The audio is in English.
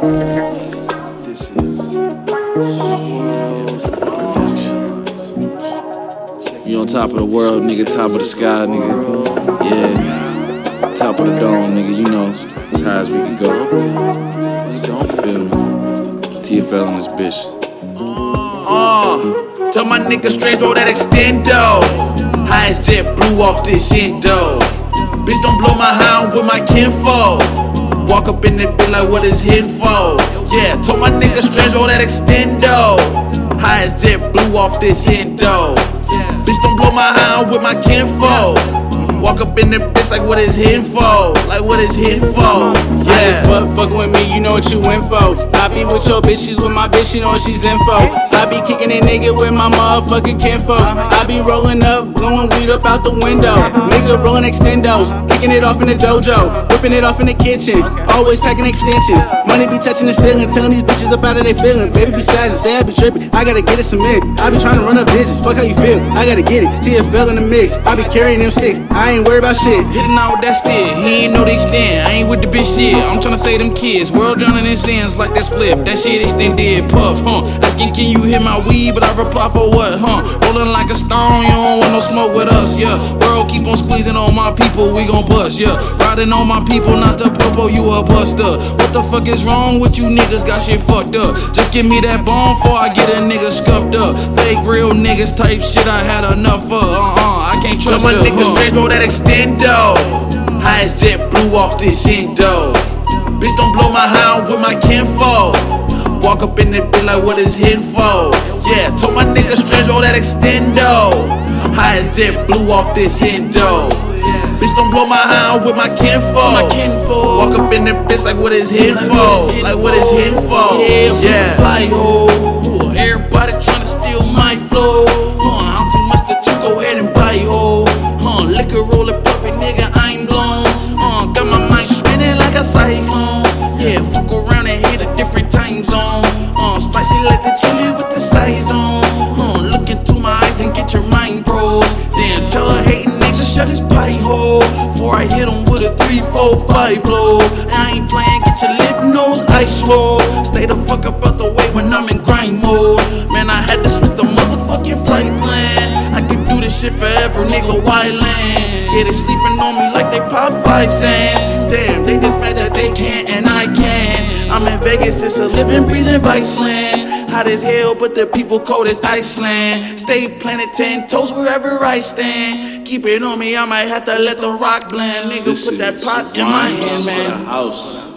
This is You on top of the world, nigga, top of the sky, nigga. Yeah. Top of the dome, nigga, you know, as high as we can go. You don't feel me? TFL on this bitch. Uh, tell my nigga straight throw that extendo. High as JetBlue off this endo. Bitch, don't blow my hound with my kinfo. Walk up in that bitch like what is hidden for? Yeah, told my nigga strange all that extendo. High as JetBlue off this endo. Bitch, don't blow my hound with my kinfo. Walk up in the bitch like what is hidden for? Like what is hidden for? I just fuck fucking with me, you know what you in for. I be with your bitch, she's with my bitch, she know she's info. I be kicking a nigga with my motherfucking kinfolks. I be rolling up, blowing weed up out the window. Nigga rolling extendos, kicking it off in the dojo, whipping it off in the kitchen. Always stacking extensions. Money be touching the ceiling, telling these bitches up how they their feelings. Baby be spazzing, say I be tripping. I gotta get it some. I be trying to run up digits, fuck how you feel. I gotta get it. TFL in the mix. I be carrying them six. I ain't worried about shit. Hitting out with that stick, he ain't know the extent. I ain't with the bitch shit. I'm tryna say them kids, world drowning in sins like that split. That shit extended, puff, huh? Asking, can you hit my weed? But I reply for what, huh? Rolling like a stone, you don't want no smoke with us, yeah. World keep on squeezing on my people, we gon' bust, yeah. Riding on my people, not the purple, you a buster. What the fuck is wrong with you niggas? Got shit fucked up. Just give me that bomb before I get a nigga scuffed up. Fake real niggas type shit, I had enough of. Uh uh, can't trust Tell my niggas straight throw that extendo. High as JetBlue off this endo. Bitch, don't blow my hound with my kinfo. Walk up in that bitch like what is hidden for? Yeah, told my niggas straight throw that extendo. High as JetBlue off this endo. Bitch, don't blow my hound with my kinfo. My kinfolk. Walk up in the bitch like what is hidden for? Like what is hidden for? Yeah, Yeah. fly oh. ho. Everybody tryna steal I hit him with a three, four, five blow. I ain't playing, get your lip nose ice roll. Stay the fuck up out the way when I'm in grind mode. Man, I had to switch the motherfucking flight plan. I could do this shit forever, nigga. Wildland. Yeah, they sleeping on me like they pop five cents. Damn, they just mad that they can't and I can. I'm in Vegas, it's a living, breathing Viceland. Hot as hell, but the people cold as Iceland. Stay planted ten toes wherever I stand. Keep it on me, I might have to let the rock blend. Nigga, This put that pot in my hand, man. the house.